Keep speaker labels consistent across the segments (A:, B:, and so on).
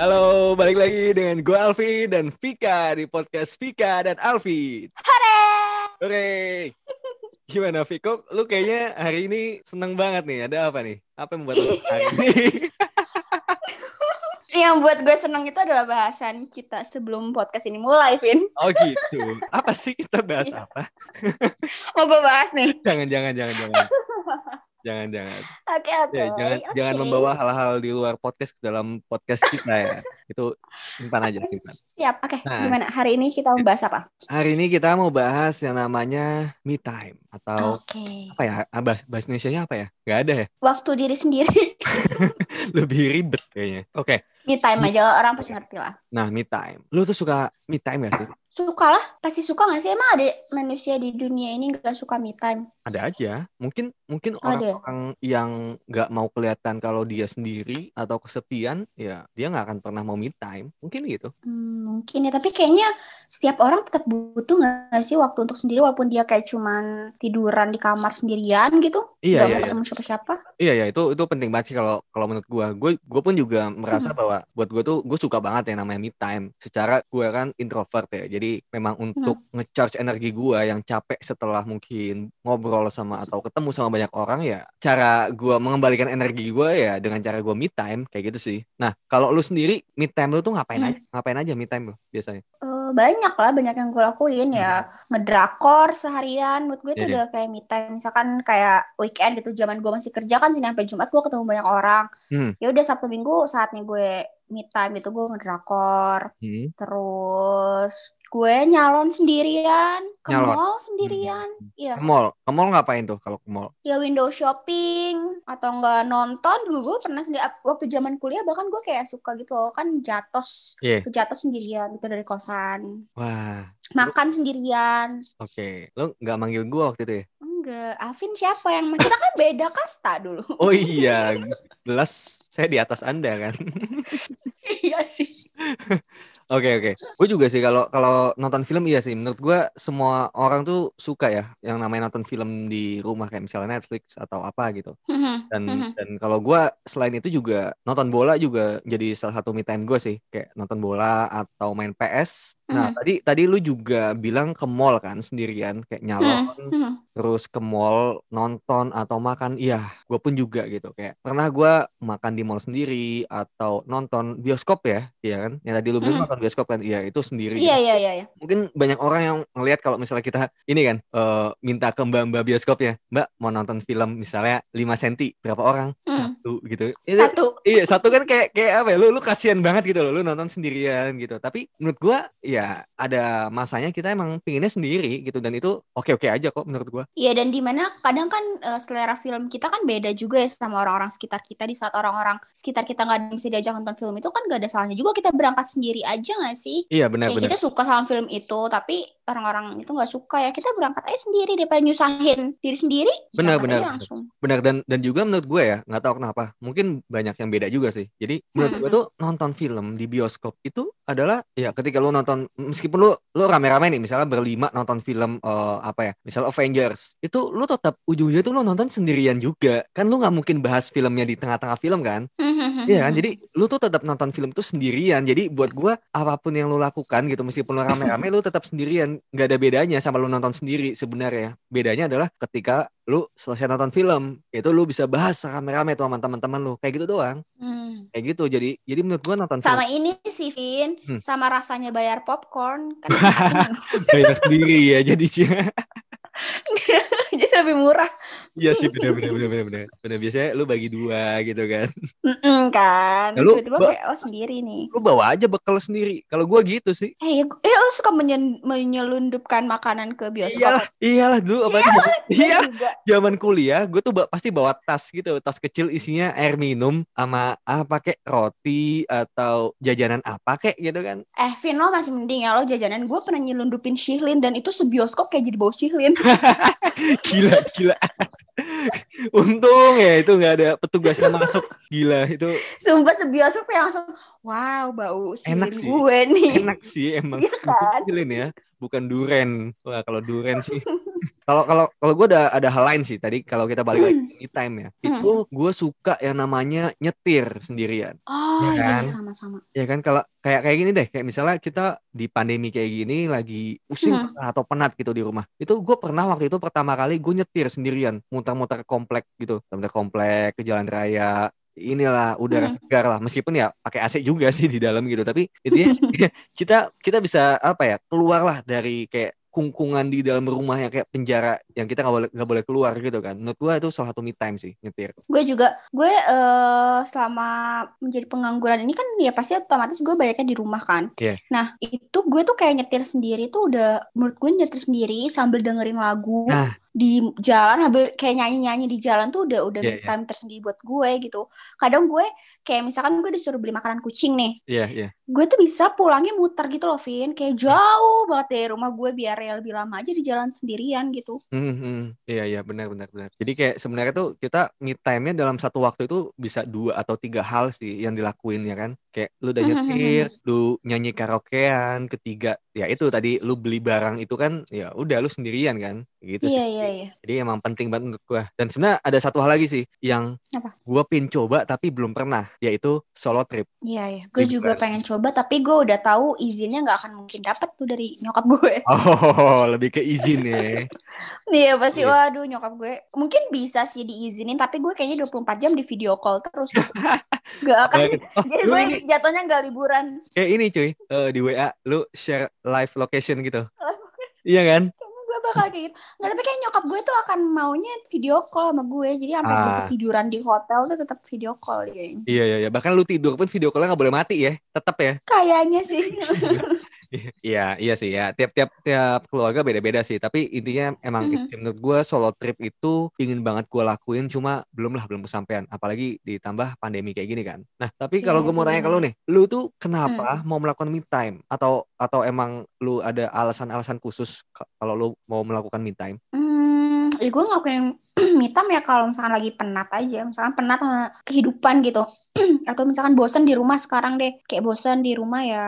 A: Halo, balik lagi dengan gue Alfi dan Vika di podcast Vika dan Alfi.
B: Hore!
A: Hore! Gimana Viko? Lu kayaknya hari ini seneng banget nih. Ada apa nih? Apa yang membuat lu hari ini?
B: Yang buat gue seneng itu adalah bahasan kita sebelum podcast ini mulai, Vin.
A: Oh gitu. Apa sih kita bahas apa?
B: Mau gue bahas nih.
A: Jangan, jangan, jangan, jangan. Jangan, jangan.
B: Oke, oke.
A: Ya, jangan,
B: oke.
A: jangan membawa hal-hal di luar podcast ke dalam podcast kita ya. Itu simpan aja, simpan.
B: Siap. Oke,
A: Nah.
B: gimana? Hari ini kita mau bahas apa?
A: Hari ini kita mau bahas yang namanya me time atau
B: Oke.
A: apa ya? Ah, Bahas, bahas Indonesia apa ya? Gak ada ya?
B: Waktu diri sendiri.
A: Lebih ribet kayaknya. Oke.
B: Me time aja orang pasti ngerti lah.
A: Nah, me time. Lu tuh suka me time gak sih?
B: Suka lah, pasti suka gak sih? Emang ada manusia di dunia ini gak suka me time?
A: Ada aja. Mungkin mungkin
B: Ada.
A: orang-orang yang nggak mau kelihatan kalau dia sendiri atau kesepian, ya dia nggak akan pernah mau me time. Mungkin gitu.
B: Hmm, mungkin ya, tapi kayaknya setiap orang tetap butuh gak sih waktu untuk sendiri walaupun dia kayak cuman tiduran di kamar sendirian gitu?
A: Iya,
B: Gak
A: iya,
B: mau
A: iya.
B: ketemu siapa-siapa?
A: Iya ya itu itu penting banget sih kalau kalau menurut gua. Gue gue pun juga merasa
B: Hmm.
A: bahwa buat gue tuh gue suka banget yang namanya me time. Secara gue kan introvert ya. Jadi memang untuk ngecharge energi gua yang capek setelah mungkin ngobrol sama atau ketemu sama banyak orang ya cara gua mengembalikan energi gua ya dengan cara gua me time kayak gitu sih. Nah, kalau lu sendiri me time lu tuh ngapain
B: Hmm.
A: aja? Ngapain aja me time lu biasanya?
B: Eh, banyak lah, banyak yang gue lakuin ya ngedrakor seharian. Menurut gue itu
A: Iya, iya.
B: udah kayak me time. Misalkan kayak weekend gitu, zaman gue masih kerja kan Senin sampai Jumat gue ketemu banyak orang.
A: Hmm.
B: Ya udah Sabtu Minggu saatnya gue me time itu gue ngedrakor.
A: Hmm.
B: Terus gue nyalon sendirian, ke
A: Nyalon.
B: mall sendirian. Iya,
A: Ke mall. Ke mall ngapain tuh kalau ke mall?
B: ya window shopping atau enggak nonton. Dulu gue pernah sendiri waktu zaman kuliah bahkan gue kayak suka gitu loh kan jatos,
A: Iya.
B: ke jatos sendirian gitu dari kosan.
A: Wah,
B: Makan sendirian.
A: oke. Lu nggak manggil gua waktu itu ya?
B: Enggak, Alvin siapa yang kita kan beda kasta dulu.
A: Oh iya, jelas saya di atas Anda kan.
B: iya sih.
A: Oke oke. Gue juga sih kalau kalau nonton film iya sih. Menurut gue semua orang tuh suka ya yang namanya nonton film di rumah kayak misalnya Netflix atau apa gitu. Dan
B: Mhm.
A: dan kalau gue selain itu juga nonton bola juga jadi salah satu me time gue sih. Kayak nonton bola atau main PS. Nah
B: Mhm.
A: tadi tadi lu juga bilang ke mall kan sendirian kayak nyalon. Terus ke mall nonton atau makan iya gue pun juga gitu kayak pernah gue makan di mall sendiri atau nonton bioskop ya iya kan yang tadi lu bilang
B: Mm.
A: nonton bioskop kan iya itu sendiri
B: Iya iya iya. iya.
A: mungkin banyak orang yang ngelihat kalau misalnya kita ini kan eh, minta ke mbak-mbak bioskopnya mbak mau nonton film misalnya 5 cm berapa orang
B: Mm.
A: satu gitu itu
B: Satu.
A: Iya satu kan kayak kayak apa ya lu lu kasihan banget gitu loh lu nonton sendirian gitu tapi menurut gua ya ada masanya kita emang pinginnya sendiri gitu dan itu oke oke aja kok menurut gua
B: Iya dan di mana kadang kan eh, selera film kita kan beda juga ya sama orang-orang sekitar kita di saat orang-orang sekitar kita nggak bisa diajak nonton film itu kan gak ada salahnya juga kita berangkat sendiri aja nggak sih?
A: iya benar
B: kita suka sama film itu tapi orang-orang itu nggak suka ya kita berangkat aja sendiri daripada nyusahin diri sendiri.
A: Benar, benar, benar.
B: langsung.
A: benar dan dan juga menurut gue ya nggak tahu kenapa mungkin banyak yang beda juga sih jadi menurut gue
B: Mm-mm.
A: tuh nonton film di bioskop itu adalah ya ketika lu nonton meskipun lu lu rame-rame nih misalnya berlima nonton film eh, apa ya misalnya Avengers itu lu tetap ujungnya tuh lu nonton sendirian juga kan lu nggak mungkin bahas filmnya di tengah-tengah film kan Iya kan, jadi lu tuh tetap nonton film tuh sendirian. Jadi buat gua apa pun yang lu lakukan gitu, meskipun lu rame-rame, lu tetap sendirian. Nggak ada bedanya sama lu nonton sendiri sebenarnya. Bedanya adalah ketika lu selesai nonton film, itu lu bisa bahas rame-rame tuh sama teman-teman lu. Kayak gitu doang.
B: Hmm.
A: Kayak gitu. Jadi jadi menurut gua nonton
B: Sama ini sih Vin,
A: Hmm.
B: sama rasanya bayar popcorn kan
A: film banyak sendiri ya jadi
B: jadi lebih murah.
A: Iya sih bener bener bener bener bener. Bener biasanya lu bagi dua gitu kan.
B: Mm-mm, kan.
A: Ya, lu
B: Tiba-tiba
A: ba-
B: kayak oh sendiri nih.
A: Lu bawa aja bekal sendiri. Kalau gua gitu sih.
B: Eh, ya, eh lo suka menyen- menyelundupkan makanan ke bioskop?
A: Iyalah, iyalah dulu apa Iya.
B: juga.
A: zaman kuliah gue tuh ba- pasti bawa tas gitu tas kecil isinya air minum sama apa kek roti atau jajanan apa kek gitu kan
B: Eh, Vin, lo masih mending ya lo jajanan. Gue pernah nyelundupin Shihlin dan itu sebioskop kayak jadi bau Shihlin.
A: gila gila untung ya itu nggak ada petugasnya masuk gila itu
B: Sumpah sebioskop kayak langsung, wow bau
A: Enak sih.
B: gue nih.
A: enak sih emang
B: Iya kan?
A: Ya bukan duren wah kalau duren sih Kalau kalau kalau gue ada ada hal lain sih tadi kalau kita balik lagi
B: Hmm.
A: time ya.
B: Hmm.
A: Itu gue suka yang namanya nyetir sendirian.
B: Oh
A: Iya
B: iya
A: kan?
B: sama-sama.
A: Ya kan kalau kayak kayak gini deh, kayak misalnya kita di pandemi kayak gini lagi pusing
B: Hmm.
A: atau penat gitu di rumah. Itu gue pernah waktu itu pertama kali gue nyetir sendirian, muter-muter komplek gitu, muter komplek ke jalan raya. Inilah udara
B: Hmm.
A: segar lah, meskipun ya pakai AC juga sih di dalam gitu. Tapi intinya kita kita bisa apa ya keluar lah dari kayak kungkungan di dalam rumah yang kayak penjara yang kita nggak boleh nggak boleh keluar gitu kan. Menurut gue itu salah satu me time sih nyetir.
B: Gue juga, gue eh, selama menjadi pengangguran ini kan ya pasti otomatis gue banyaknya di rumah kan.
A: Iya.
B: Nah itu gue tuh kayak nyetir sendiri tuh udah menurut gue nyetir sendiri sambil dengerin lagu
A: Nah.
B: di jalan, habis kayak nyanyi-nyanyi di jalan tuh udah udah
A: Iya,
B: me
A: iya.
B: time tersendiri buat gue gitu. Kadang gue kayak misalkan gue disuruh beli makanan kucing nih,
A: Iya iya.
B: gue tuh bisa pulangnya muter gitu loh, Vin. Kayak jauh banget dari rumah gue biar ya lebih lama aja di jalan sendirian gitu.
A: Hmm, hmm. Iya iya benar benar benar. Jadi kayak sebenarnya tuh kita me time-nya dalam satu waktu itu bisa dua atau tiga hal sih yang dilakuin ya kan. Kayak lu udah
B: Mhm,
A: nyetir, lu nyanyi karaokean, ketiga ya itu tadi lu beli barang itu kan ya udah lu sendirian kan. Gitu
B: Iya
A: sih.
B: iya iya.
A: Jadi emang penting banget menurut gua. Dan sebenarnya ada satu hal lagi sih yang
B: Apa?
A: gua pin coba tapi belum pernah yaitu solo trip.
B: Iya ya, gue juga pengen coba tapi gue udah tahu izinnya nggak akan mungkin dapat tuh dari nyokap gue.
A: Oh, lebih ke izin ya.
B: Iya pasti,
A: Iya.
B: waduh nyokap gue mungkin bisa sih diizinin tapi gue kayaknya 24 jam di video call terus. Gak akan.
A: Oh,
B: Jadi gue
A: ini
B: jatuhnya nggak liburan.
A: kayak ini cuy, eh, di WA lu share live location gitu. Iya kan?
B: Gue bakal kayak gitu. Nggak tapi kayak nyokap gue tuh akan maunya video call sama gue. Jadi sampai gue
A: Ah.
B: ketiduran di hotel tuh tetap video call kayaknya.
A: Iya iya iya. Bahkan lu tidur pun video call nggak boleh mati ya, tetap ya.
B: Kayaknya sih.
A: Iya iya sih ya. Tiap-tiap tiap keluarga beda-beda sih. Tapi intinya emang
B: Mhm.
A: itu- menurut gue solo trip itu ingin banget gue lakuin, cuma belum lah belum kesampaian. Apalagi ditambah pandemi kayak gini kan. Nah tapi kalau
B: Iya
A: gue mau tanya ke lu nih, lu tuh kenapa mau melakukan me time? Atau atau emang lu ada alasan-alasan khusus ka- kalau lu mau melakukan me time?
B: Hmm, ya gue ngelakuin me time ya kalau misalkan lagi penat aja, misalkan penat sama kehidupan gitu. Atau misalkan bosen di rumah sekarang deh, kayak bosen di rumah ya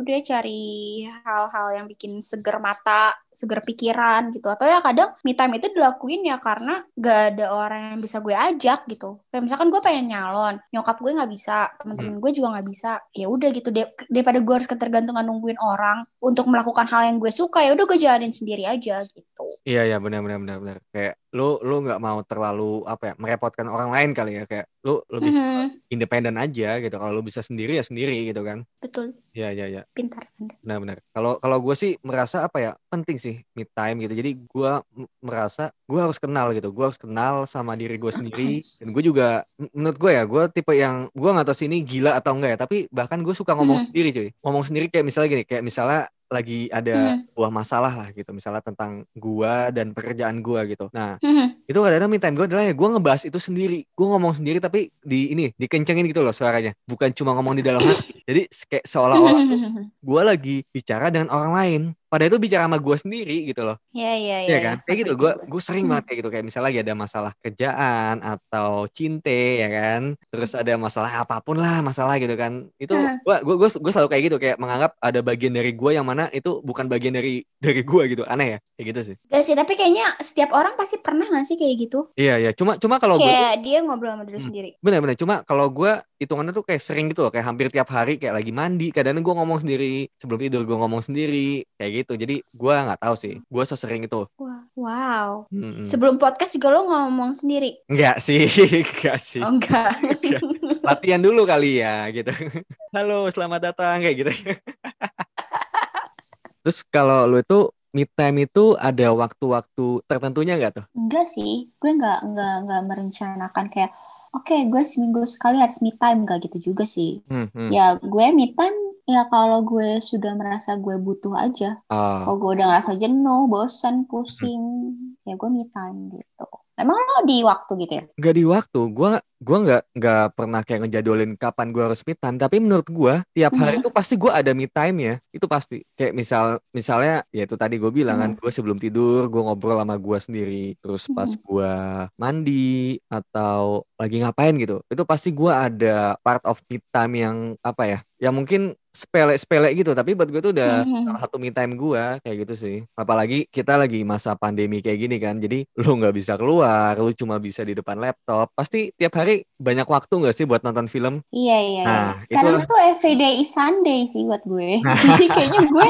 B: udah cari hal-hal yang bikin seger mata, seger pikiran gitu. Atau ya kadang me time itu dilakuin ya karena gak ada orang yang bisa gue ajak gitu. Kayak misalkan gue pengen nyalon, nyokap gue nggak bisa, temen-temen gue juga nggak bisa. Ya udah gitu deh, daripada gue harus ketergantungan nungguin orang untuk melakukan hal yang gue suka ya udah gue jalanin sendiri aja gitu.
A: Iya iya benar benar benar benar. Kayak lu lu nggak mau terlalu apa ya merepotkan orang lain kali ya kayak lu lebih
B: Mhm,
A: independen aja gitu. Kalau lu bisa sendiri ya sendiri gitu kan.
B: betul,
A: Iya iya iya.
B: pintar. Anda.
A: Benar-benar. Kalau kalau gue sih merasa apa ya penting sih me time gitu. Jadi gue merasa gue harus kenal gitu. Gue harus kenal sama diri gue sendiri. Dan gue juga menurut gue ya gue tipe yang gue nggak tahu sih ini gila atau enggak ya. Tapi bahkan gue suka ngomong
B: Mhm.
A: sendiri cuy. Ngomong sendiri kayak misalnya gini. Kayak misalnya lagi ada
B: Mhm.
A: sebuah masalah lah gitu. Misalnya tentang gue dan pekerjaan gue gitu. Nah
B: Mhm.
A: Itu kadang-kadang me time gue adalah ya gue ngebahas itu sendiri. Gue ngomong sendiri tapi di ini dikencengin gitu loh suaranya. Bukan cuma ngomong di dalam hati. Jadi kayak seolah-olah gue lagi bicara dengan orang lain. Padahal itu bicara sama gue sendiri gitu loh.
B: Ya ya ya.
A: Iya kan? Kayak gitu. Gue gue sering banget kayak gitu. Kayak misalnya lagi ada masalah kerjaan atau cinte ya kan. Terus ada masalah apa pun lah masalah gitu kan. Itu gue gue gue selalu kayak gitu kayak menganggap ada bagian dari gue yang mana itu bukan bagian dari dari gue gitu. Aneh ya. Kayak gitu sih.
B: Gak sih, tapi kayaknya setiap orang pasti pernah gak sih kayak gitu?
A: Iya iya. Cuma cuma kalau gue
B: Kayak dia ngobrol sama diri
A: Hmm.
B: sendiri.
A: Bener-bener, cuma kalau gue hitungannya tuh kayak sering gitu loh, kayak hampir tiap hari kayak lagi mandi, kadang gue ngomong sendiri, sebelum tidur gue ngomong sendiri, kayak gitu. Jadi gue nggak tahu sih, gue sesering itu.
B: Wow.
A: Mm-mm.
B: Sebelum podcast juga lo ngomong sendiri?
A: Enggak sih, enggak sih.
B: Oh enggak.
A: Latihan dulu kali ya, gitu. Halo, selamat datang, kayak gitu. Terus kalau lu itu me time itu ada waktu-waktu tertentunya nggak tuh?
B: enggak sih, gue nggak nggak nggak merencanakan kayak oke gue seminggu sekali harus me time nggak gitu juga sih.
A: Hmm, hmm.
B: Ya gue me time ya kalau gue sudah merasa gue butuh aja.
A: Oh.
B: Kalau gue udah ngerasa jenuh, bosan, pusing, ya gue me time gitu. Emang lo di waktu gitu ya?
A: Gak di waktu, gue gue nggak nggak pernah kayak ngejadolin kapan gue harus me time tapi menurut gue tiap hari itu pasti gue ada me time ya itu pasti kayak misal misalnya ya itu tadi gue bilang kan
B: Mhm.
A: gue sebelum tidur gue ngobrol sama gue sendiri terus pas
B: Mhm.
A: gue mandi atau lagi ngapain gitu itu pasti gue ada part of me time yang apa ya yang mungkin sepele-sepele gitu tapi buat gue tuh udah
B: Mhm.
A: salah satu me time gue kayak gitu sih apalagi kita lagi masa pandemi kayak gini kan jadi lu nggak bisa keluar lu cuma bisa di depan laptop pasti tiap hari banyak waktu nggak sih buat nonton film
B: Iya iya.
A: Nah,
B: iya. Sekarang
A: itulah.
B: tuh everyday is Sunday sih buat gue. Jadi kayaknya gue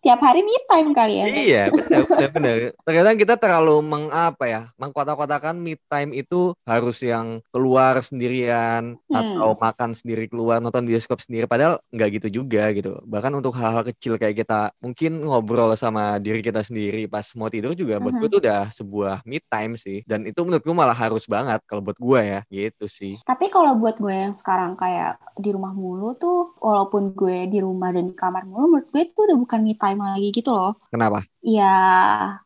B: tiap hari me time kali ya.
A: Iya, benar, benar. Terkadang kita terlalu mengapa ya, mengkotak-kotakan me time itu harus yang keluar sendirian
B: Hmm.
A: atau makan sendiri keluar nonton bioskop sendiri. Padahal nggak gitu juga gitu. Bahkan untuk hal-hal kecil kayak kita mungkin ngobrol sama diri kita sendiri pas mau tidur juga buat gue
B: Mhm.
A: tuh udah sebuah me time sih. Dan itu menurut gue malah harus banget kalau buat gue ya, gitu sih.
B: Tapi kalau buat gue yang sekarang kayak di rumah mulu tuh, walaupun gue di rumah dan di kamar mulu, menurut gue itu udah bukan me time lagi gitu loh.
A: Kenapa?
B: Ya,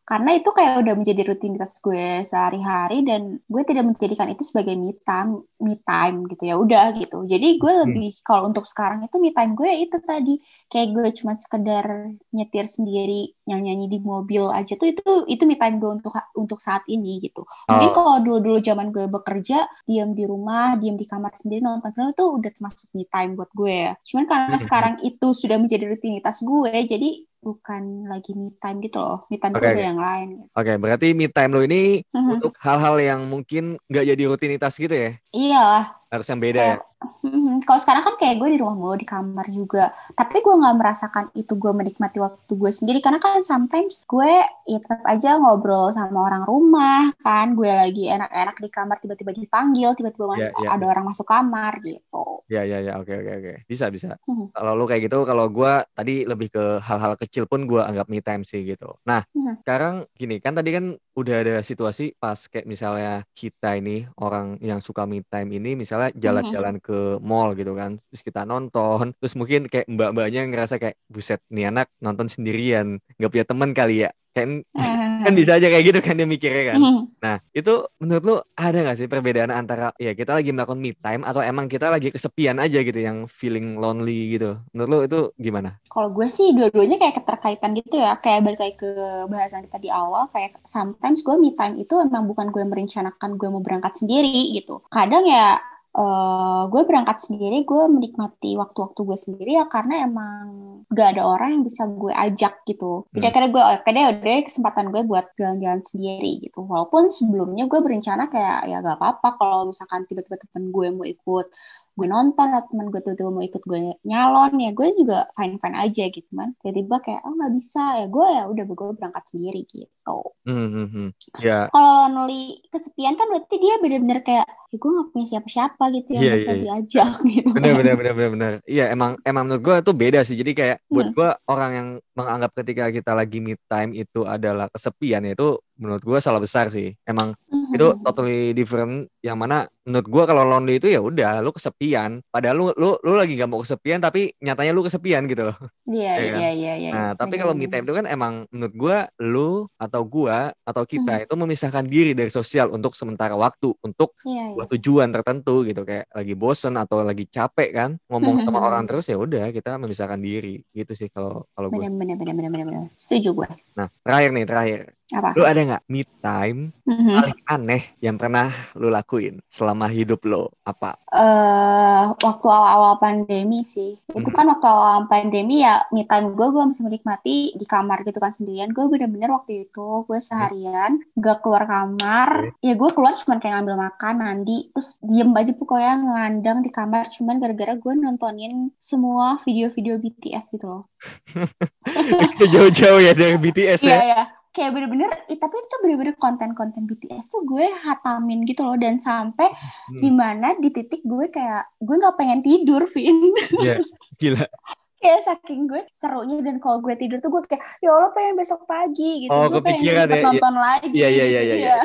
B: karena itu kayak udah menjadi rutinitas gue sehari-hari dan gue tidak menjadikan itu sebagai me time, me time gitu ya udah gitu. Jadi gue
A: Hmm.
B: lebih kalau untuk sekarang itu me time gue ya itu tadi kayak gue cuma sekedar nyetir sendiri, nyanyi-nyanyi di mobil aja tuh itu itu me time gue untuk untuk saat ini gitu. Mungkin
A: Oh.
B: kalau dulu-dulu zaman gue bekerja, diam di rumah, diam di kamar sendiri nonton film itu udah termasuk me time buat gue ya. Cuman karena
A: Hmm.
B: sekarang itu sudah menjadi rutinitas gue, jadi bukan lagi me time gitu loh. Me time itu udah yang lain. gitu.
A: Oke, berarti me time lo ini
B: Mhm.
A: untuk hal-hal yang mungkin nggak jadi rutinitas gitu ya?
B: Iyalah.
A: Harus yang beda ya?
B: Kayak, Mhm. Kalau sekarang kan kayak gue di rumah mulu di kamar juga. Tapi gue nggak merasakan itu gue menikmati waktu gue sendiri karena kan sometimes gue ya tetap aja ngobrol sama orang rumah kan. Gue lagi enak-enak di kamar tiba-tiba dipanggil, tiba-tiba
A: Iya,
B: masuk
A: iya.
B: ada orang masuk kamar gitu.
A: Ya ya ya oke oke oke bisa bisa.
B: Mhm.
A: Kalau lu kayak gitu, kalau gua tadi lebih ke hal-hal kecil pun gua anggap me time sih gitu. Nah
B: Mhm.
A: sekarang gini kan tadi kan udah ada situasi pas kayak misalnya kita ini orang yang suka me time ini misalnya jalan-jalan ke mall gitu kan, terus kita nonton, terus mungkin kayak mbak-mbaknya ngerasa kayak buset nih anak nonton sendirian, nggak punya teman kali ya. Kan kan bisa aja kayak gitu kan dia mikirnya kan.
B: Mhm.
A: Nah, itu menurut lu ada nggak sih perbedaan antara ya kita lagi melakukan me time atau emang kita lagi kesepian aja gitu yang feeling lonely gitu? Menurut lu itu gimana?
B: Kalau gue sih dua-duanya kayak keterkaitan gitu ya, kayak balik lagi ke bahasan kita di awal, kayak sometimes gue me time itu emang bukan gue merencanakan gue mau berangkat sendiri gitu. Kadang ya eh, gue berangkat sendiri, gue menikmati waktu-waktu gue sendiri ya karena emang gak ada orang yang bisa gue ajak gitu. Jadi
A: Hmm.
B: akhirnya gue, deh udah deh kesempatan gue buat jalan-jalan sendiri gitu. Walaupun sebelumnya gue berencana kayak ya gak apa-apa kalau misalkan tiba-tiba temen gue mau ikut gue nonton atau teman gue tiba-tiba mau ikut gue nyalon ya gue juga fine fine aja gitu man tiba-tiba kayak oh nggak bisa ya gue ya udah gue berangkat sendiri gitu
A: Hmm, hmm. Ya,
B: kalau Noli kesepian kan berarti dia bener-bener kayak ya gue nggak punya siapa-siapa gitu yang
A: Iya,
B: bisa
A: iya, iya.
B: diajak gitu
A: benar benar benar benar benar. Iya, emang emang menurut gua tuh beda sih. Jadi kayak buat
B: Hmm.
A: gua orang yang menganggap ketika kita lagi me time itu adalah kesepian ya itu menurut gua salah besar sih. Emang
B: Mhm.
A: Itu totally different. Yang mana menurut gua kalau lonely itu ya udah lu kesepian. Padahal lu lu lu lagi gak mau kesepian tapi nyatanya lu kesepian gitu loh.
B: Iya
A: Iya kan?
B: iya iya iya
A: nah tapi kalau me time itu kan emang menurut gua lu atau gua atau kita itu memisahkan diri dari sosial untuk sementara waktu untuk
B: iya iya.
A: sebuah tujuan tertentu gitu. Kayak lagi bosen atau lagi capek kan ngomong sama
B: Mhm.
A: orang terus ya udah kita memisahkan diri. Gitu sih kalau kalau gue
B: bener-bener bener-bener bener-bener setuju gue
A: nah terakhir nih terakhir
B: apa
A: lu ada nggak me time
B: Mhm.
A: paling aneh yang pernah lu lakuin selama hidup lo apa
B: eh waktu awal-awal pandemi sih. Itu
A: Mhm.
B: kan waktu awal pandemi ya me time gue gue bisa menikmati di kamar gitu kan sendirian. Gue bener-bener waktu itu gue seharian gak keluar kamar. Ya gue keluar cuman kayak ngambil makan, mandi, terus diem aja pokoknya ngandang di kamar cuman gara-gara gue nontonin semua video-video BTS gitu loh.
A: jauh-jauh ya dari BTS
B: Iya
A: ya
B: ya. Kayak bener-bener, tapi itu bener-bener konten-konten BTS tuh gue hatamin gitu loh dan sampai
A: Hmm,
B: di mana di titik gue kayak gue nggak pengen tidur, Vin.
A: Iya, gila
B: kayak saking gue serunya dan kalau gue tidur tuh gue kayak ya Allah pengen besok pagi gitu
A: Oh,
B: gue pengen
A: ya.
B: nonton lagi
A: Iya, iya,
B: gitu,
A: iya, iya,
B: iya.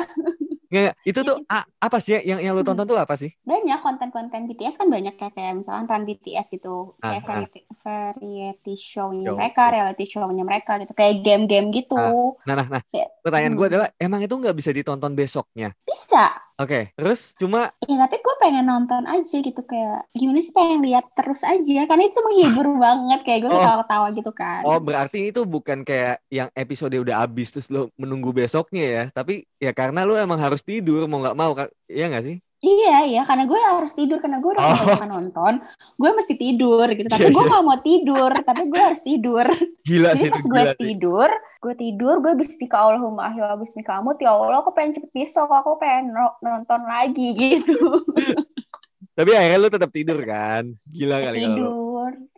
A: Nggak, itu tuh a- apa sih ya yang yang lu tonton tuh apa sih
B: banyak konten-konten BTS kan banyak kayak kayak misalkan Run BTS gitu
A: Ah,
B: kayak
A: ah.
B: Fairy, variety show-nya
A: Show.
B: mereka, reality show-nya mereka gitu. Kayak game-game gitu.
A: Nah, nah, nah.
B: Kayak,
A: Pertanyaan gue
B: hmm,
A: adalah, emang itu nggak bisa ditonton besoknya?
B: bisa.
A: Oke, terus cuma
B: Ya tapi gue pengen nonton aja gitu kayak gimana sih pengen lihat terus aja karena itu menghibur banget kayak gue
A: Oh.
B: ketawa-ketawa gitu kan.
A: Oh berarti itu bukan kayak yang episode udah habis terus lo menunggu besoknya ya Tapi ya karena lo emang harus tidur mau nggak mau Kak. Iya nggak sih?
B: Iya iya karena gue harus tidur karena gue udah
A: Oh.
B: nonton, gue mesti tidur gitu. Tapi
A: Iya,
B: gue
A: iya.
B: nggak mau tidur, tapi gue harus tidur.
A: Gila
B: Jadi
A: sih
B: pas gue tidur, gue tidur, gue bismika Allahumma ahya bismika amut ya Allah, aku pengen cepet besok, aku pengen no- nonton lagi gitu.
A: Tapi akhirnya lo tetap tidur kan Gila kali kalau lo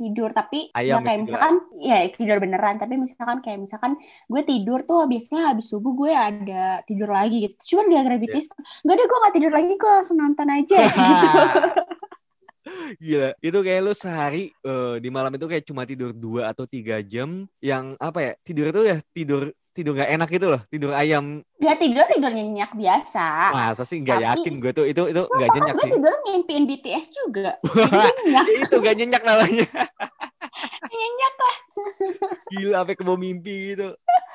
B: tidur tapi
A: Ayam
B: ya kayak
A: ya,
B: misalkan ya tidur beneran tapi misalkan kayak misalkan gue tidur tuh biasanya habis subuh gue ada tidur lagi gitu. Cuman dia gravitis nggak deh gue nggak tidur lagi gue langsung nonton aja gitu.
A: Gila Itu kayak lo sehari eh, Di malam itu kayak cuma tidur 2 atau 3 jam Yang apa ya Tidur itu ya tidur Tidur gak enak gitu loh Tidur ayam.
B: Gak tidur tidur nyenyak biasa.
A: Masa sih nggak
B: Tapi-
A: yakin gue tuh Itu itu
B: Sumpah kan
A: nyenyak
B: gue
A: sih.
B: tidur ngimpiin BTS juga. Nyenyak.
A: Itu gak nyenyak namanya Gila sampai ke mimpi gitu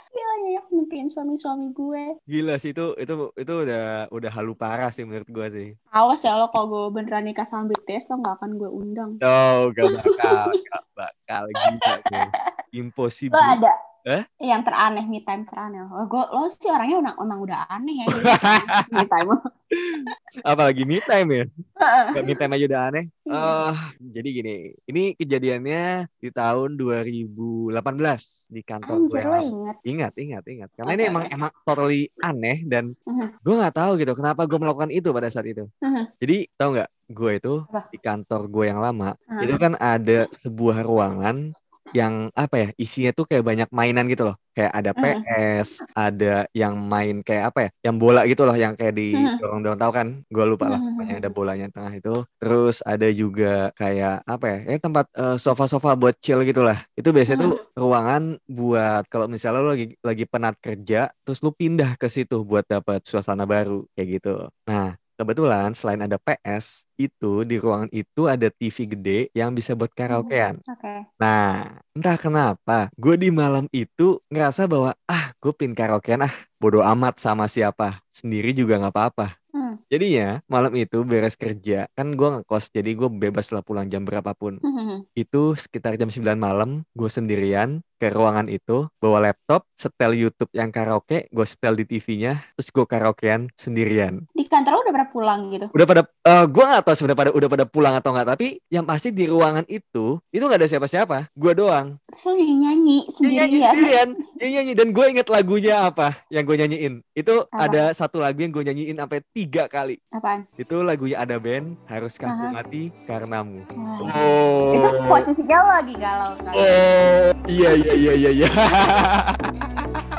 B: gila nyenyak ngimpiin suami-suami gue
A: Gila sih itu itu itu udah udah halu parah sih menurut gua sih.
B: awas ya lo kalau gue beneran nikah sama BTS lo gak akan gue undang
A: Oh, gak bakal, gak bakal gila tuh. Impossible.
B: lo ada
A: Eh?
B: yang teraneh me time teraneh lo gue lo sih orangnya udah, emang udah aneh ya me time
A: Apalagi me time ya. Gak me time aja udah aneh. Eh, jadi gini, ini kejadiannya di tahun 2018 di kantor gue.
B: Anjir
A: yang
B: lo inget
A: Ingat, ingat, ingat. Karena
B: Oke,
A: ini emang emang totally aneh dan
B: Mhm.
A: gue nggak tahu gitu kenapa gue melakukan itu pada saat itu.
B: Mhm.
A: Jadi tahu nggak, gue itu
B: Apa?
A: di kantor gue yang lama
B: Mhm.
A: itu kan ada sebuah ruangan yang apa ya isinya tuh kayak banyak mainan gitu loh. Kayak ada. PS ada yang main kayak apa ya yang bola gitu loh yang kayak di dorong dorong tahu kan? Gue lupa lah pokoknya ada bolanya tengah itu. Terus ada juga kayak apa ya kayak tempat sofa sofa buat chill gitu lah. Itu biasanya tuh ruangan buat kalau misalnya lo lagi lagi penat kerja terus lu pindah ke situ buat dapat suasana baru kayak gitu. Nah Kebetulan selain ada PS, itu di ruangan itu ada TV gede yang bisa buat karaokean.
B: Oke.
A: Nah, entah kenapa, gue di malam itu ngerasa bahwa ah, gue pin karaokean ah, bodo amat sama siapa, sendiri juga nggak apa-apa.
B: Hmm.
A: Jadinya malam itu beres kerja, kan gue ngekos, jadi gue bebas lah pulang jam berapapun.
B: Mhm.
A: Itu sekitar jam 9 malam, gue sendirian ke ruangan itu, bawa laptop, setel YouTube yang karaoke, gue setel di TV-nya, terus gue karaokean sendirian.
B: Di kantor udah pernah pulang gitu?
A: Udah pada, eh gue gak tahu sebenarnya pada udah pada pulang atau nggak, tapi yang pasti di ruangan itu, itu nggak ada siapa-siapa, gue doang.
B: Terus lo nyanyi, nyanyi
A: Dia nyanyi
B: sendirian?
A: sendirian, dia nyanyi dan gue inget lagunya apa yang gue nyanyiin. Itu
B: Apa?
A: ada satu lagu yang gue nyanyiin sampai tiga kali.
B: Apaan?
A: Itu lagunya ada band, haruskah
B: Aha.
A: mati karenamu.
B: Wah.
A: Oh.
B: Itu posisinya lagi galau kan?
A: Oh, iya iya iya iya iya.